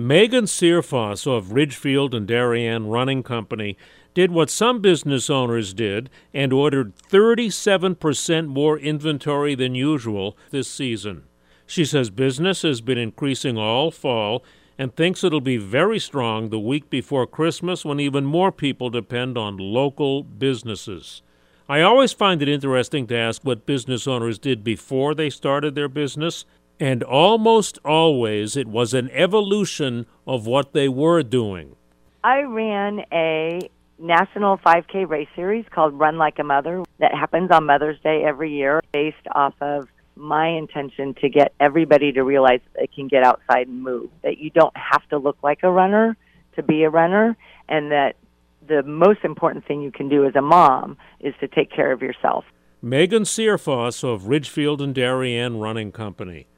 Megan Searfoss of Ridgefield and Darien Running Company did what some business owners did and ordered 37% more inventory than usual this season. She says business has been increasing all fall and thinks it'll be very strong the week before Christmas when even more people depend on local businesses. I always find it interesting to ask what business owners did before they started their business and almost always it was an evolution of what they were doing. I ran a national 5K race series called Run Like a Mother that happens on Mother's Day every year based off of my intention to get everybody to realize that they can get outside and move, that you don't have to look like a runner to be a runner, and that the most important thing you can do as a mom is to take care of yourself. Megan Searfoss of Ridgefield and Darien Running Company.